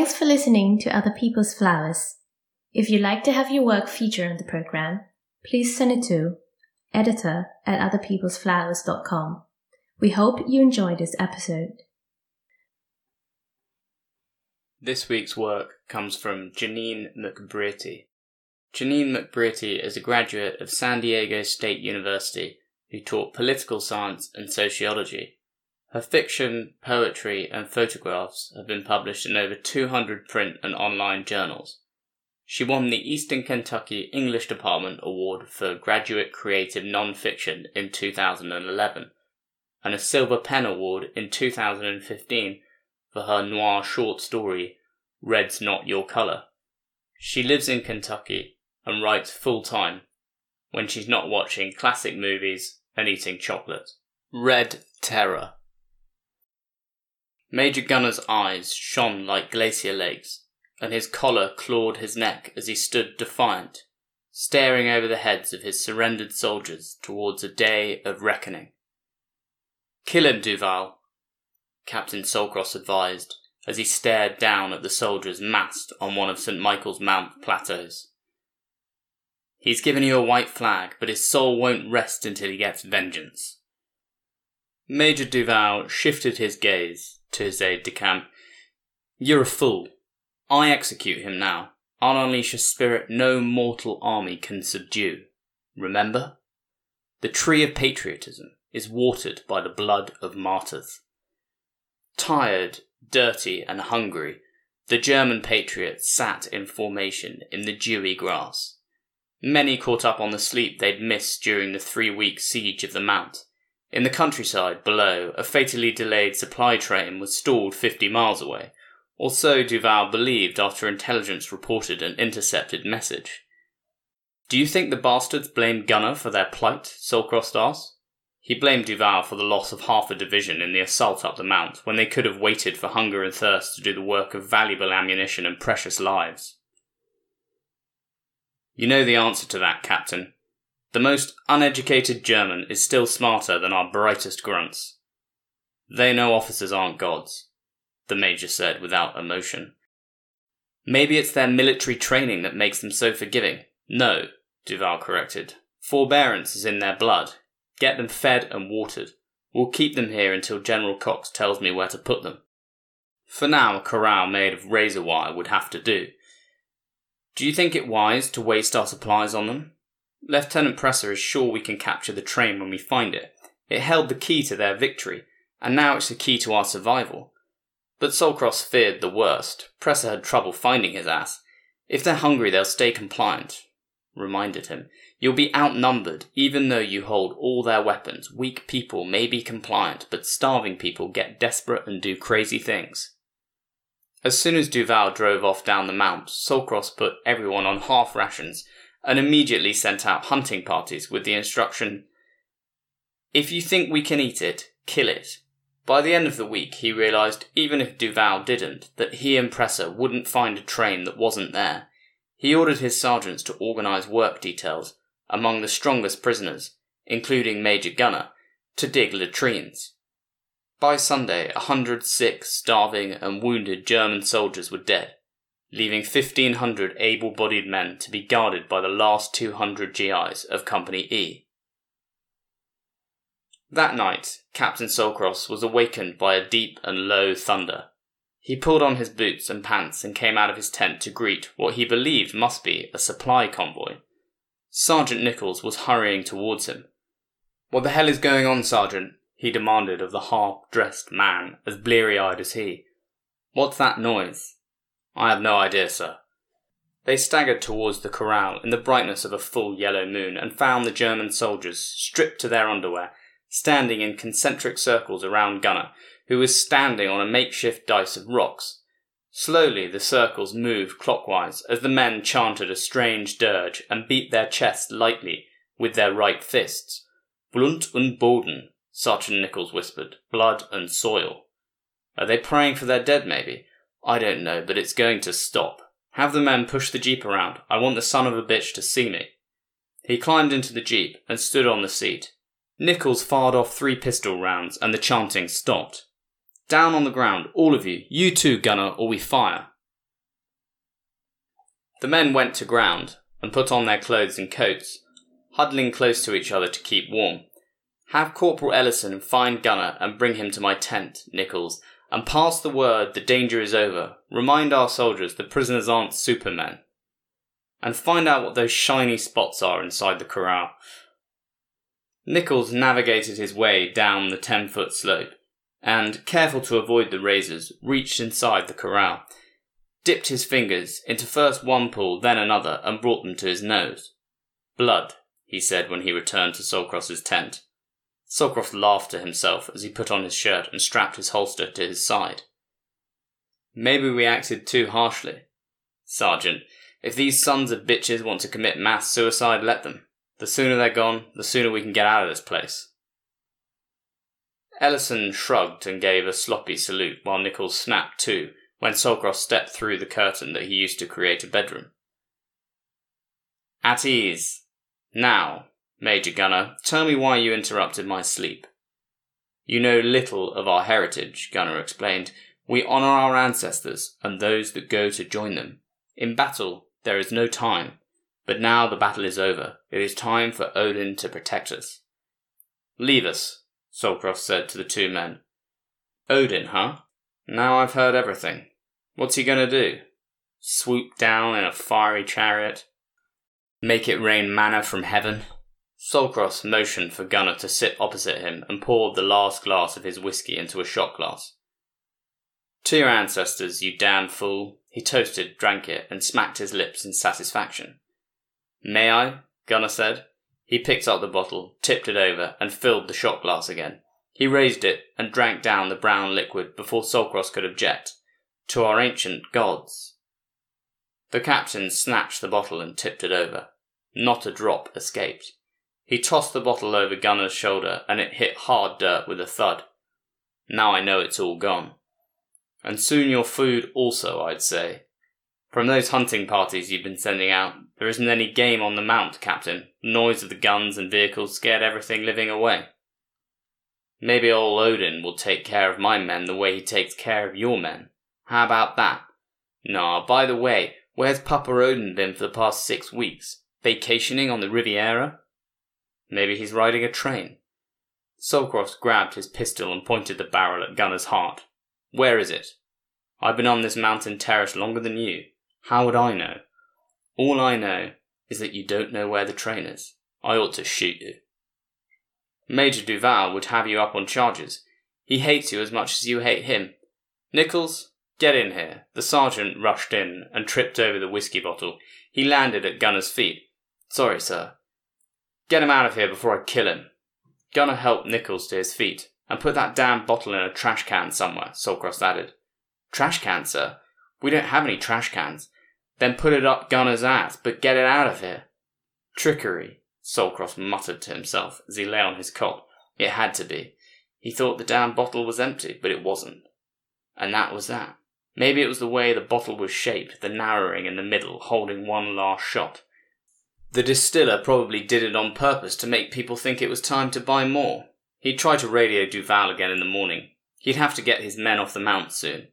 Thanks for listening to Other People's Flowers. If you'd like to have your work featured on the program, please send it to editor at otherpeoplesflowers.com. We hope you enjoyed this episode. This week's work comes from Janine McBrearty. Janine McBrearty is a graduate of San Diego State University who taught political science and sociology. Her fiction, poetry, and photographs have been published in over 200 print and online journals. She won the Eastern Kentucky English Department Award for Graduate Creative Nonfiction in 2011 and a Silver Pen Award in 2015 for her noir short story, Red's Not Your Color. She lives in Kentucky and writes full time when she's not watching classic movies and eating chocolate. Red Terror. Major Gunner's eyes shone like glacier lakes, and his collar clawed his neck as he stood defiant, staring over the heads of his surrendered soldiers towards a day of reckoning. Kill him, Duval, Captain Solcross advised as he stared down at the soldiers massed on one of St. Michael's Mount plateaus. He's given you a white flag, but his soul won't rest until he gets vengeance. Major Duval shifted his gaze to his aide de camp. You're a fool. I execute him now. I'll unleash a spirit no mortal army can subdue. Remember? The tree of patriotism is watered by the blood of martyrs. Tired, dirty, and hungry, the German patriots sat in formation in the dewy grass. Many caught up on the sleep they'd missed during the three week siege of the Mount. In the countryside below, a fatally delayed supply train was stalled 50 miles away, or so Duval believed after intelligence reported an intercepted message. Do you think the bastards blamed Gunner for their plight? Solcross asked. He blamed Duval for the loss of half a division in the assault up the mount, when they could have waited for hunger and thirst to do the work of valuable ammunition and precious lives. You know the answer to that, Captain. The most uneducated German is still smarter than our brightest grunts. They know officers aren't gods, the Major said without emotion. Maybe it's their military training that makes them so forgiving. No, Duval corrected. Forbearance is in their blood. Get them fed and watered. We'll keep them here until General Cox tells me where to put them. For now, a corral made of razor wire would have to do. Do you think it wise to waste our supplies on them? Lieutenant Presser is sure we can capture the train when we find it. It held the key to their victory, and now it's the key to our survival. But Solcross feared the worst. Presser had trouble finding his ass. If they're hungry, they'll stay compliant. Reminded him, You'll be outnumbered, even though you hold all their weapons. Weak people may be compliant, but starving people get desperate and do crazy things. As soon as Duval drove off down the mount, Solcross put everyone on half rations and immediately sent out hunting parties with the instruction If you think we can eat it, kill it. By the end of the week, he realized, even if Duval didn't, that he and Presser wouldn't find a train that wasn't there. He ordered his sergeants to organize work details among the strongest prisoners, including Major Gunner, to dig latrines. By Sunday, a hundred sick, starving, and wounded German soldiers were dead, leaving 1,500 able bodied men to be guarded by the last 200 GIs of Company E. That night, Captain Solcross was awakened by a deep and low thunder. He pulled on his boots and pants and came out of his tent to greet what he believed must be a supply convoy. Sergeant Nichols was hurrying towards him. What the hell is going on, Sergeant? he demanded of the half dressed man, as bleary eyed as he. What's that noise? I have no idea, sir. They staggered towards the corral in the brightness of a full yellow moon and found the German soldiers, stripped to their underwear, standing in concentric circles around Gunner, who was standing on a makeshift dice of rocks. Slowly the circles moved clockwise as the men chanted a strange dirge and beat their chests lightly with their right fists. Blut und Boden, Sergeant Nichols whispered. Blood and soil. Are they praying for their dead, maybe? I don't know, but it's going to stop. Have the men push the jeep around. I want the son of a bitch to see me. He climbed into the jeep and stood on the seat. Nichols fired off three pistol rounds and the chanting stopped. Down on the ground, all of you. You too, gunner, or we fire. The men went to ground and put on their clothes and coats, huddling close to each other to keep warm. Have Corporal Ellison find Gunner and bring him to my tent, Nichols, and pass the word the danger is over. Remind our soldiers the prisoners aren't supermen. And find out what those shiny spots are inside the corral. Nichols navigated his way down the ten foot slope, and, careful to avoid the razors, reached inside the corral, dipped his fingers into first one pool, then another, and brought them to his nose. Blood, he said when he returned to Solcross's tent. Solcross laughed to himself as he put on his shirt and strapped his holster to his side. Maybe we acted too harshly. Sergeant, if these sons of bitches want to commit mass suicide, let them. The sooner they're gone, the sooner we can get out of this place. Ellison shrugged and gave a sloppy salute while Nichols snapped to when Solcross stepped through the curtain that he used to create a bedroom. At ease. Now, Major Gunner, tell me why you interrupted my sleep. You know little of our heritage, Gunner explained. We honour our ancestors and those that go to join them. In battle, there is no time. But now the battle is over. It is time for Odin to protect us. Leave us, Solcross said to the two men. Odin, huh? Now I've heard everything. What's he gonna do? Swoop down in a fiery chariot? Make it rain manna from heaven? Solcross motioned for Gunner to sit opposite him and poured the last glass of his whisky into a shot glass. To your ancestors, you damn fool. He toasted, drank it, and smacked his lips in satisfaction. May I? Gunner said. He picked up the bottle, tipped it over, and filled the shot glass again. He raised it and drank down the brown liquid before Solcross could object. To our ancient gods. The captain snatched the bottle and tipped it over. Not a drop escaped. He tossed the bottle over Gunner's shoulder and it hit hard dirt with a thud. Now I know it's all gone. And soon your food also, I'd say. From those hunting parties you've been sending out, there isn't any game on the mount, Captain. The noise of the guns and vehicles scared everything living away. Maybe old Odin will take care of my men the way he takes care of your men. How about that? Nah, by the way, where's Papa Odin been for the past six weeks? Vacationing on the Riviera? Maybe he's riding a train. Solcross grabbed his pistol and pointed the barrel at Gunner's heart. Where is it? I've been on this mountain terrace longer than you. How would I know? All I know is that you don't know where the train is. I ought to shoot you. Major Duval would have you up on charges. He hates you as much as you hate him. Nichols, get in here. The sergeant rushed in and tripped over the whiskey bottle. He landed at Gunner's feet. Sorry, sir. Get him out of here before I kill him. Gunner helped Nichols to his feet and put that damn bottle in a trash can somewhere, Solcross added. Trash can, sir? We don't have any trash cans. Then put it up Gunner's ass, but get it out of here. Trickery, Solcross muttered to himself as he lay on his cot. It had to be. He thought the damn bottle was empty, but it wasn't. And that was that. Maybe it was the way the bottle was shaped, the narrowing in the middle, holding one last shot. The distiller probably did it on purpose to make people think it was time to buy more. He'd try to radio Duval again in the morning. He'd have to get his men off the mount soon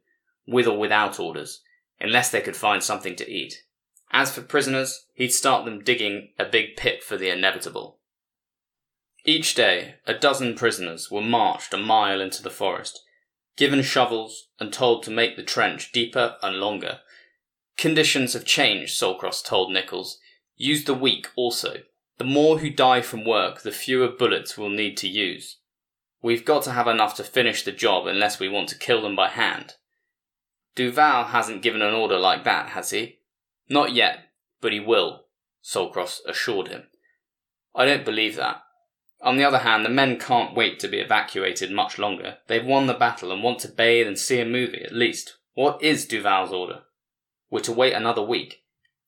with or without orders, unless they could find something to eat. As for prisoners, he'd start them digging a big pit for the inevitable. Each day, a dozen prisoners were marched a mile into the forest, given shovels, and told to make the trench deeper and longer. Conditions have changed, Solcross told Nichols. Use the weak also. The more who die from work, the fewer bullets we'll need to use. We've got to have enough to finish the job unless we want to kill them by hand. Duval hasn't given an order like that, has he? Not yet, but he will, Solcross assured him. I don't believe that. On the other hand, the men can't wait to be evacuated much longer. They've won the battle and want to bathe and see a movie, at least. What is Duval's order? We're to wait another week.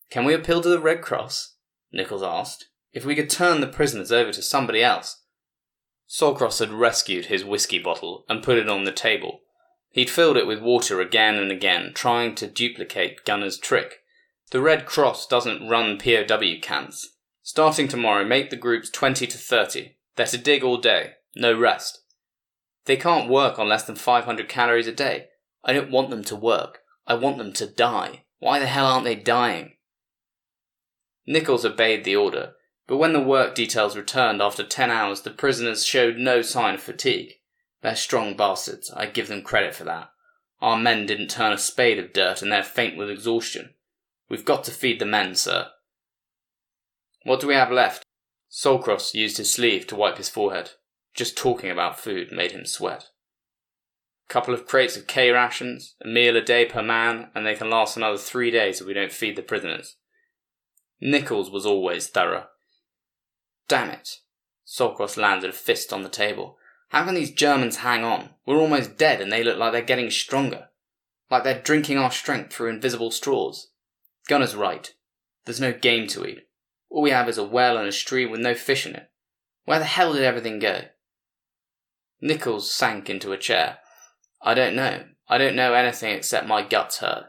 Can we appeal to the Red Cross? Nichols asked. If we could turn the prisoners over to somebody else. Solcross had rescued his whiskey bottle and put it on the table, He'd filled it with water again and again, trying to duplicate Gunner's trick. The Red Cross doesn't run POW camps. Starting tomorrow, make the groups 20 to 30. They're to dig all day, no rest. They can't work on less than 500 calories a day. I don't want them to work. I want them to die. Why the hell aren't they dying? Nichols obeyed the order, but when the work details returned after ten hours, the prisoners showed no sign of fatigue. They're strong bastards, I give them credit for that. Our men didn't turn a spade of dirt and they're faint with exhaustion. We've got to feed the men, sir. What do we have left? Solcross used his sleeve to wipe his forehead. Just talking about food made him sweat. A couple of crates of K rations, a meal a day per man, and they can last another three days if we don't feed the prisoners. Nichols was always thorough. Damn it. Solcross landed a fist on the table. How can these Germans hang on? We're almost dead and they look like they're getting stronger. Like they're drinking our strength through invisible straws. Gunner's right. There's no game to eat. All we have is a well and a stream with no fish in it. Where the hell did everything go? Nichols sank into a chair. I don't know. I don't know anything except my guts hurt.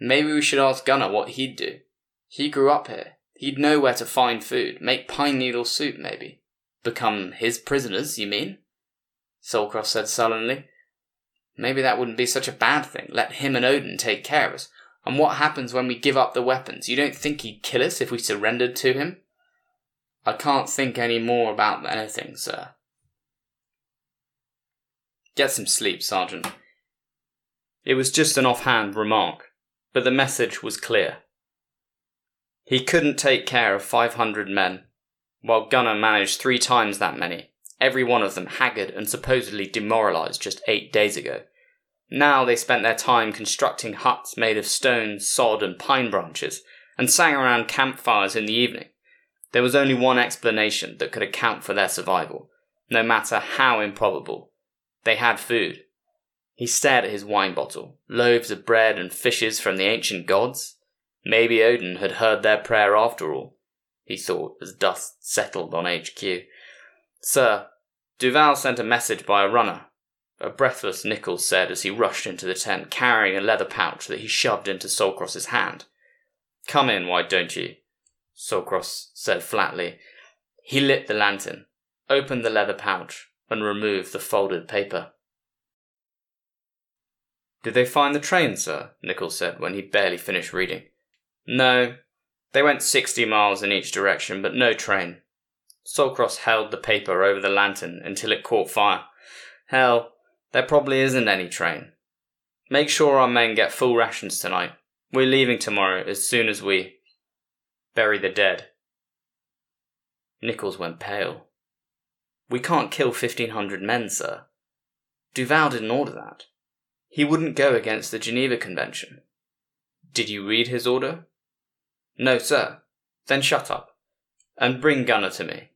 Maybe we should ask Gunner what he'd do. He grew up here. He'd know where to find food. Make pine needle soup, maybe. Become his prisoners, you mean? Solcross said sullenly. Maybe that wouldn't be such a bad thing. Let him and Odin take care of us. And what happens when we give up the weapons? You don't think he'd kill us if we surrendered to him? I can't think any more about anything, sir. Get some sleep, Sergeant. It was just an offhand remark, but the message was clear. He couldn't take care of 500 men, while Gunner managed three times that many, every one of them haggard and supposedly demoralized just eight days ago. Now they spent their time constructing huts made of stone, sod, and pine branches, and sang around campfires in the evening. There was only one explanation that could account for their survival, no matter how improbable. They had food. He stared at his wine bottle, loaves of bread and fishes from the ancient gods. Maybe Odin had heard their prayer after all, he thought as dust settled on HQ. Sir, Duval sent a message by a runner. A breathless Nichols said as he rushed into the tent carrying a leather pouch that he shoved into Solcross's hand. Come in, why don't you? Solcross said flatly. He lit the lantern, opened the leather pouch, and removed the folded paper. Did they find the train, sir? Nichols said when he barely finished reading. No. They went sixty miles in each direction, but no train. Solcross held the paper over the lantern until it caught fire. Hell, there probably isn't any train. Make sure our men get full rations tonight. We're leaving tomorrow as soon as we bury the dead. Nichols went pale. We can't kill 1,500 men, sir. Duval didn't order that. He wouldn't go against the Geneva Convention. Did you read his order? No, sir. Then shut up. And bring Gunner to me.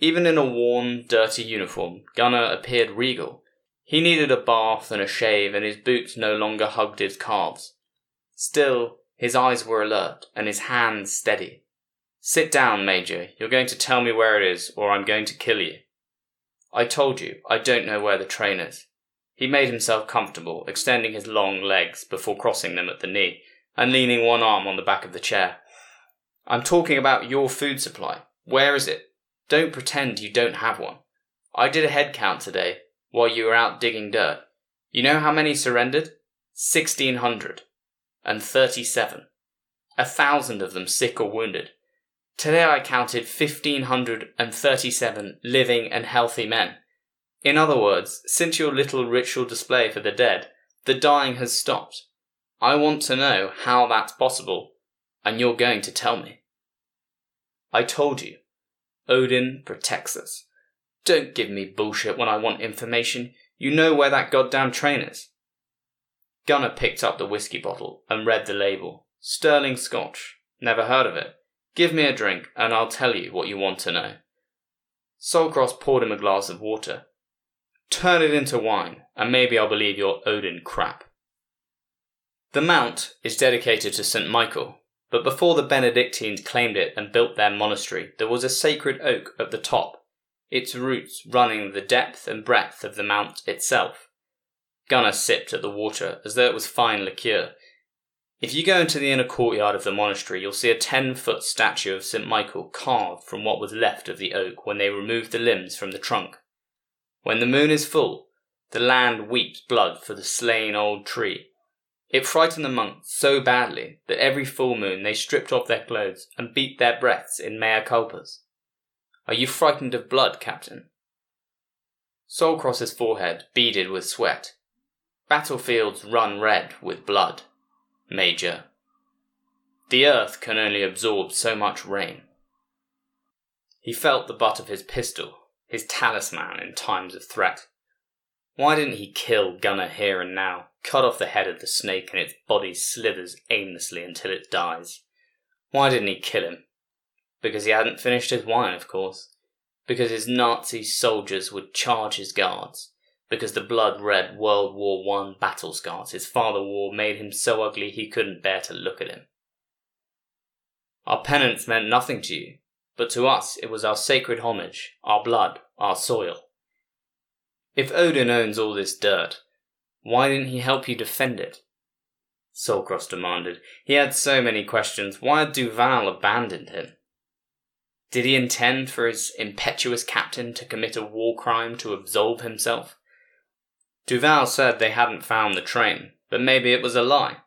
Even in a worn, dirty uniform, Gunner appeared regal. He needed a bath and a shave, and his boots no longer hugged his calves. Still, his eyes were alert, and his hands steady. Sit down, Major. You're going to tell me where it is, or I'm going to kill you. I told you, I don't know where the train is. He made himself comfortable, extending his long legs before crossing them at the knee, and leaning one arm on the back of the chair. I'm talking about your food supply. Where is it? Don't pretend you don't have one. I did a head count today, while you were out digging dirt. You know how many surrendered? Sixteen hundred. And thirty-seven. A thousand of them sick or wounded. Today I counted 1,537 living and healthy men. In other words, since your little ritual display for the dead, the dying has stopped. I want to know how that's possible, and you're going to tell me. I told you. Odin protects us. Don't give me bullshit when I want information. You know where that goddamn train is. Gunner picked up the whiskey bottle and read the label. Sterling Scotch. Never heard of it. Give me a drink, and I'll tell you what you want to know. Solcross poured him a glass of water. Turn it into wine, and maybe I'll believe your Odin crap. The mount is dedicated to St. Michael, but before the Benedictines claimed it and built their monastery, there was a sacred oak at the top, its roots running the depth and breadth of the mount itself. Gunnar sipped at the water as though it was fine liqueur, if you go into the inner courtyard of the monastery, you'll see a 10 foot statue of St. Michael carved from what was left of the oak when they removed the limbs from the trunk. When the moon is full, the land weeps blood for the slain old tree. It frightened the monks so badly that every full moon they stripped off their clothes and beat their breaths in mea culpas. Are you frightened of blood, Captain? Solcross's forehead beaded with sweat. Battlefields run red with blood, Major. The earth can only absorb so much rain. He felt the butt of his pistol, his talisman in times of threat. Why didn't he kill Gunner here and now, cut off the head of the snake and its body slithers aimlessly until it dies? Why didn't he kill him? Because he hadn't finished his wine, of course. Because his Nazi soldiers would charge his guards. Because the blood red World War One battle scars his father wore made him so ugly he couldn't bear to look at him. Our penance meant nothing to you, but to us it was our sacred homage, our blood, our soil. If Odin owns all this dirt, why didn't he help you defend it? Saltcross demanded. He had so many questions. Why had Duval abandoned him? Did he intend for his impetuous captain to commit a war crime to absolve himself? Duval said they hadn't found the train, but maybe it was a lie.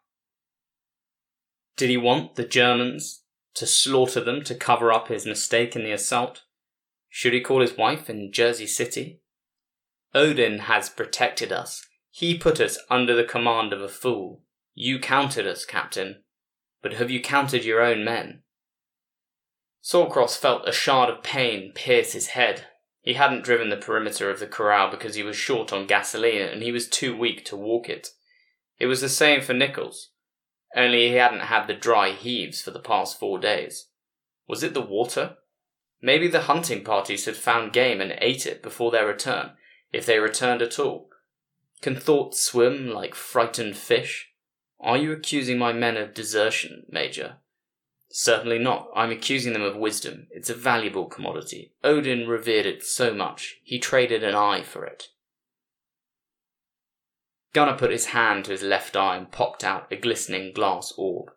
Did he want the Germans to slaughter them to cover up his mistake in the assault? Should he call his wife in Jersey City? Odin has protected us. He put us under the command of a fool. You counted us, Captain. But have you counted your own men? Saltcross felt a shard of pain pierce his head. He hadn't driven the perimeter of the corral because he was short on gasoline and he was too weak to walk it. It was the same for Nichols, only he hadn't had the dry heaves for the past four days. Was it the water? Maybe the hunting parties had found game and ate it before their return, if they returned at all. Can thoughts swim like frightened fish? Are you accusing my men of desertion, Major? Certainly not. I'm accusing them of wisdom. It's a valuable commodity. Odin revered it so much, he traded an eye for it. Gunnar put his hand to his left eye and popped out a glistening glass orb.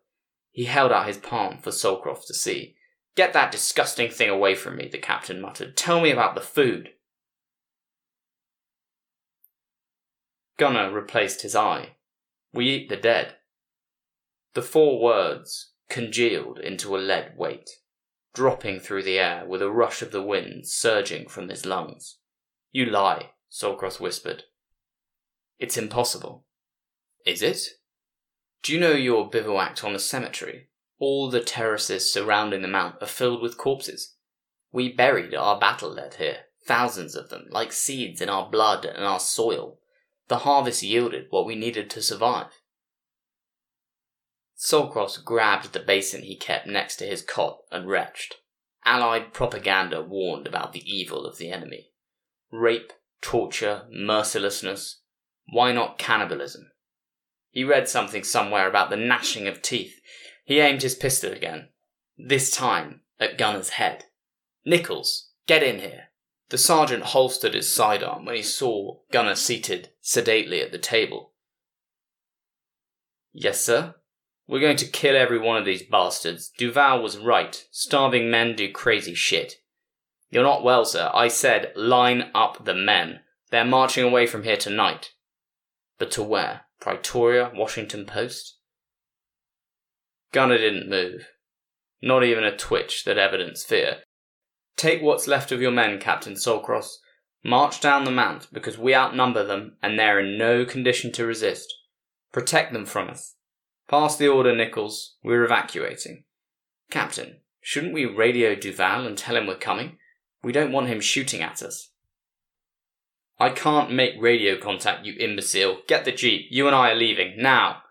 He held out his palm for Saltcross to see. Get that disgusting thing away from me, the captain muttered. Tell me about the food. Gunnar replaced his eye. We eat the dead. The four words congealed into a lead weight, dropping through the air with a rush of the wind surging from his lungs. You lie, Saltcross whispered. It's impossible. Is it? Do you know you're bivouacked on a cemetery? All the terraces surrounding the mount are filled with corpses. We buried our battle lead here, thousands of them, like seeds in our blood and our soil. The harvest yielded what we needed to survive. Saltcross grabbed the basin he kept next to his cot and retched. Allied propaganda warned about the evil of the enemy. Rape, torture, mercilessness. Why not cannibalism? He read something somewhere about the gnashing of teeth. He aimed his pistol again, this time at Gunner's head. Nichols, get in here. The sergeant holstered his sidearm when he saw Gunner seated sedately at the table. Yes, sir. We're going to kill every one of these bastards. Duval was right. Starving men do crazy shit. You're not well, sir. I said line up the men. They're marching away from here tonight. But to where? Pretoria, Washington Post? Gunner didn't move. Not even a twitch that evidenced fear. Take what's left of your men, Captain Saltcross. March down the mount, because we outnumber them, and they're in no condition to resist. Protect them from us. Pass the order, Nichols. We're evacuating. Captain, shouldn't we radio Duval and tell him we're coming? We don't want him shooting at us. I can't make radio contact, you imbecile. Get the jeep. You and I are leaving. Now.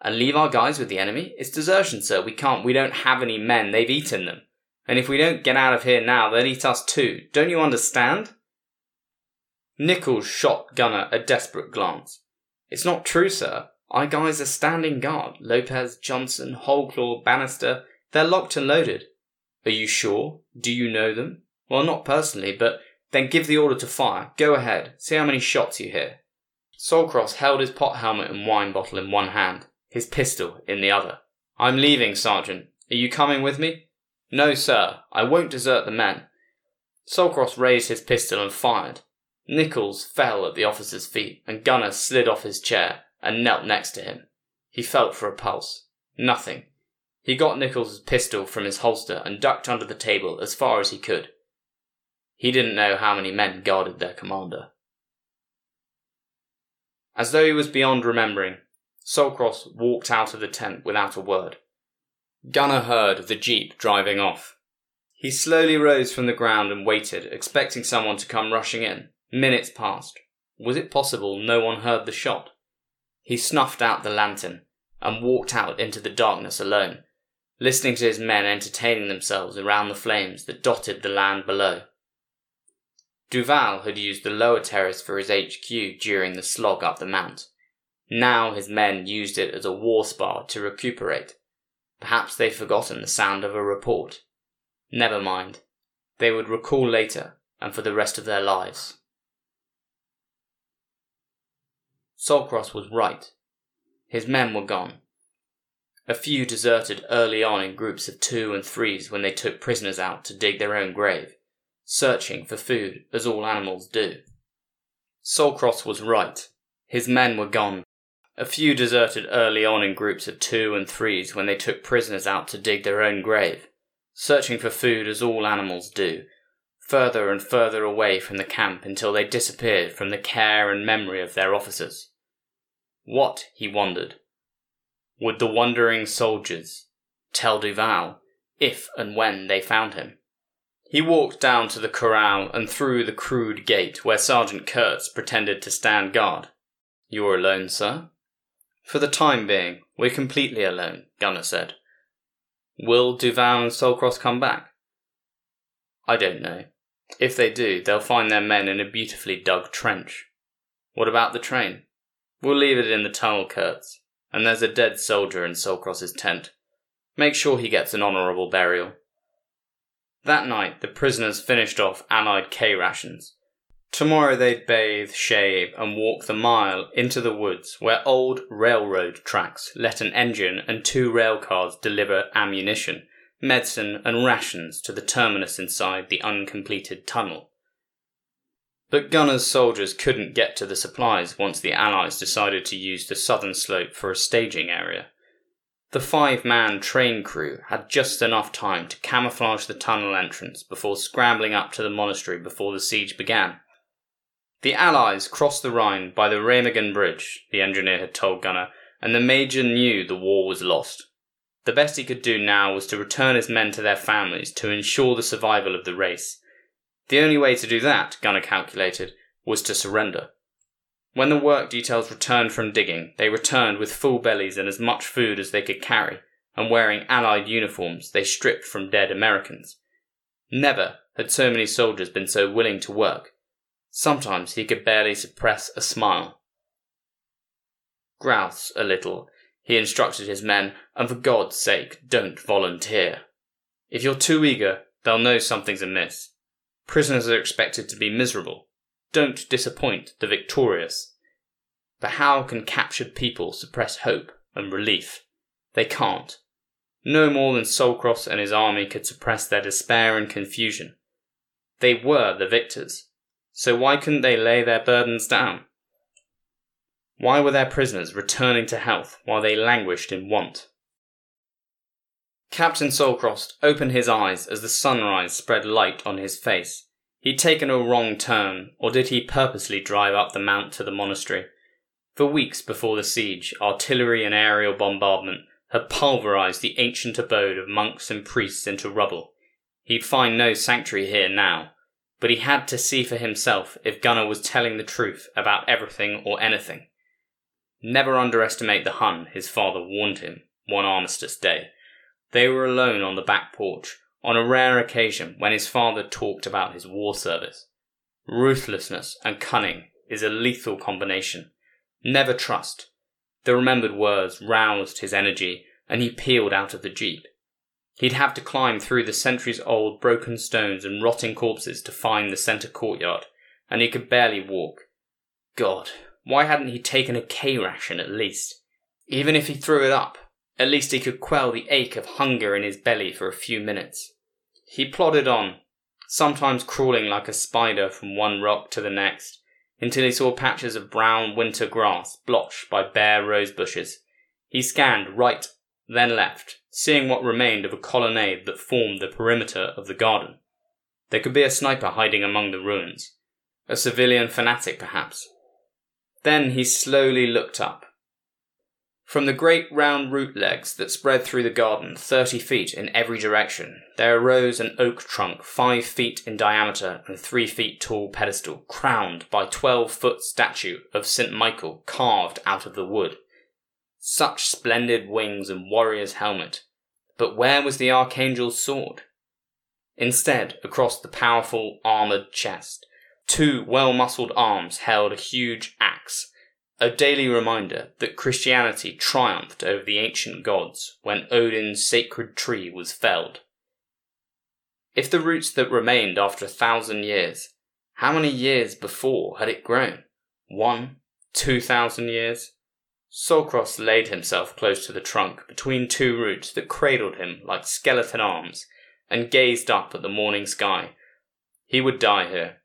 And leave our guys with the enemy? It's desertion, sir. We can't. We don't have any men. They've eaten them. And if we don't get out of here now, they'll eat us too. Don't you understand? Nichols shot Gunner a desperate glance. It's not true, sir. Our guys are standing guard. Lopez, Johnson, Holclaw, Bannister. They're locked and loaded. Are you sure? Do you know them? Well, not personally, but then give the order to fire. Go ahead. See how many shots you hear. Saltcross held his pot helmet and wine bottle in one hand, his pistol in the other. I'm leaving, Sergeant. Are you coming with me? No, sir, I won't desert the men. Saltcross raised his pistol and fired. Nichols fell at the officer's feet, and Gunner slid off his chair and knelt next to him. He felt for a pulse. Nothing. He got Nichols's pistol from his holster and ducked under the table as far as he could. He didn't know how many men guarded their commander. As though he was beyond remembering, Saltcross walked out of the tent without a word. Gunner heard the jeep driving off. He slowly rose from the ground and waited, expecting someone to come rushing in. Minutes passed. Was it possible no one heard the shot? He snuffed out the lantern and walked out into the darkness alone, listening to his men entertaining themselves around the flames that dotted the land below. Duval had used the lower terrace for his HQ during the slog up the mount. Now his men used it as a war spa to recuperate. Perhaps they'd forgotten the sound of a report. Never mind. They would recall later and for the rest of their lives. Solcross was right. His men were gone. A few deserted early on in groups of two and threes when they took prisoners out to dig their own grave searching for food as all animals do. Solcross was right. His men were gone. A few deserted early on in groups of two and threes when they took prisoners out to dig their own grave, searching for food as all animals do, further and further away from the camp until they disappeared from the care and memory of their officers. What, he wondered, would the wandering soldiers tell Duval if and when they found him? He walked down to the corral and through the crude gate where Sergeant Kurtz pretended to stand guard. You're alone, sir? For the time being, we're completely alone, Gunner said. Will Duval and Saltcross come back? I don't know. If they do, they'll find their men in a beautifully dug trench. What about the train? We'll leave it in the tunnel, Kurtz. And there's a dead soldier in Saltcross's tent. Make sure he gets an honourable burial. That night, the prisoners finished off Allied K rations. Tomorrow they'd bathe, shave, and walk the mile into the woods where old railroad tracks let an engine and two rail cars deliver ammunition, medicine, and rations to the terminus inside the uncompleted tunnel. But Gunner's soldiers couldn't get to the supplies once the Allies decided to use the southern slope for a staging area. The five man train crew had just enough time to camouflage the tunnel entrance before scrambling up to the monastery before the siege began. The Allies crossed the Rhine by the Remagen Bridge, the engineer had told Gunner, and the Major knew the war was lost. The best he could do now was to return his men to their families to ensure the survival of the race. The only way to do that, Gunner calculated, was to surrender. When the work details returned from digging, they returned with full bellies and as much food as they could carry, and wearing Allied uniforms they stripped from dead Americans. Never had so many soldiers been so willing to work. Sometimes he could barely suppress a smile. Grouse a little, he instructed his men, and for God's sake, don't volunteer. If you're too eager, they'll know something's amiss. Prisoners are expected to be miserable don't disappoint the victorious. But how can captured people suppress hope and relief? They can't. No more than Saltcross and his army could suppress their despair and confusion. They were the victors, so why couldn't they lay their burdens down? Why were their prisoners returning to health while they languished in want? Captain Saltcross opened his eyes as the sunrise spread light on his face. He'd taken a wrong turn, or did he purposely drive up the mount to the monastery? For weeks before the siege, artillery and aerial bombardment had pulverized the ancient abode of monks and priests into rubble. He'd find no sanctuary here now, but he had to see for himself if Gunnar was telling the truth about everything or anything. Never underestimate the Hun, his father warned him one armistice day. They were alone on the back porch, on a rare occasion when his father talked about his war service. Ruthlessness and cunning is a lethal combination. Never trust. The remembered words roused his energy, and he peeled out of the jeep. He'd have to climb through the centuries old broken stones and rotting corpses to find the centre courtyard, and he could barely walk. God, why hadn't he taken a K ration at least? Even if he threw it up, at least he could quell the ache of hunger in his belly for a few minutes. He plodded on, sometimes crawling like a spider from one rock to the next, until he saw patches of brown winter grass blotched by bare rose bushes. He scanned right, then left, seeing what remained of a colonnade that formed the perimeter of the garden. There could be a sniper hiding among the ruins. A civilian fanatic, perhaps. Then he slowly looked up. From the great round root legs that spread through the garden, thirty feet in every direction, there arose an oak trunk five feet in diameter and three feet tall pedestal, crowned by twelve foot statue of St. Michael carved out of the wood. Such splendid wings and warrior's helmet. But where was the archangel's sword? Instead, across the powerful armored chest, two well muscled arms held a huge axe a daily reminder that Christianity triumphed over the ancient gods when Odin's sacred tree was felled. If the roots that remained after a thousand years, how many years before had it grown? One? Two thousand years? Sulcros laid himself close to the trunk between two roots that cradled him like skeleton arms and gazed up at the morning sky. He would die here,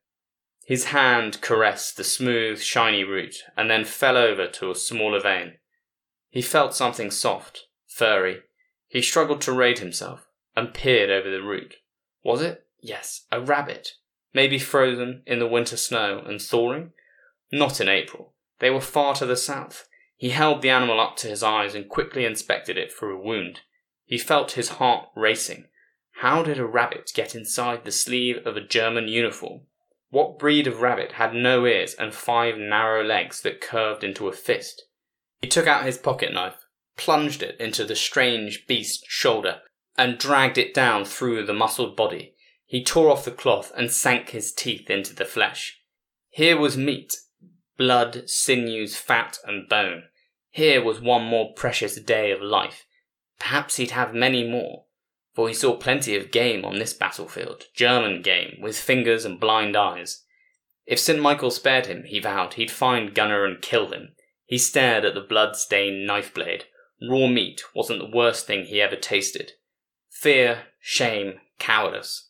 his hand caressed the smooth, shiny root and then fell over to a smaller vein. He felt something soft, furry. He struggled to raise himself and peered over the root. Was it? Yes, a rabbit. Maybe frozen in the winter snow and thawing? Not in April. They were far to the south. He held the animal up to his eyes and quickly inspected it for a wound. He felt his heart racing. How did a rabbit get inside the sleeve of a German uniform? What breed of rabbit had no ears and five narrow legs that curved into a fist? He took out his pocket knife, plunged it into the strange beast's shoulder, and dragged it down through the muscled body. He tore off the cloth and sank his teeth into the flesh. Here was meat blood, sinews, fat, and bone. Here was one more precious day of life. Perhaps he'd have many more for he saw plenty of game on this battlefield, German game, with fingers and blind eyes. If St. Michael spared him, he vowed, he'd find Gunnar and kill him. He stared at the blood-stained knife blade. Raw meat wasn't the worst thing he ever tasted. Fear, shame, cowardice.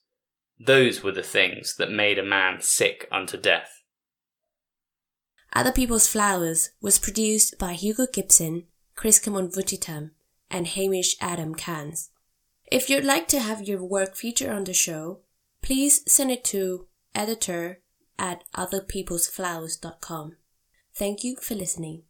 Those were the things that made a man sick unto death. Other People's Flowers was produced by Hugo Gibson, Chris Kamon and Hamish Adam Kans. If you'd like to have your work featured on the show, please send it to editor at otherpeoplesflowers.com. Thank you for listening.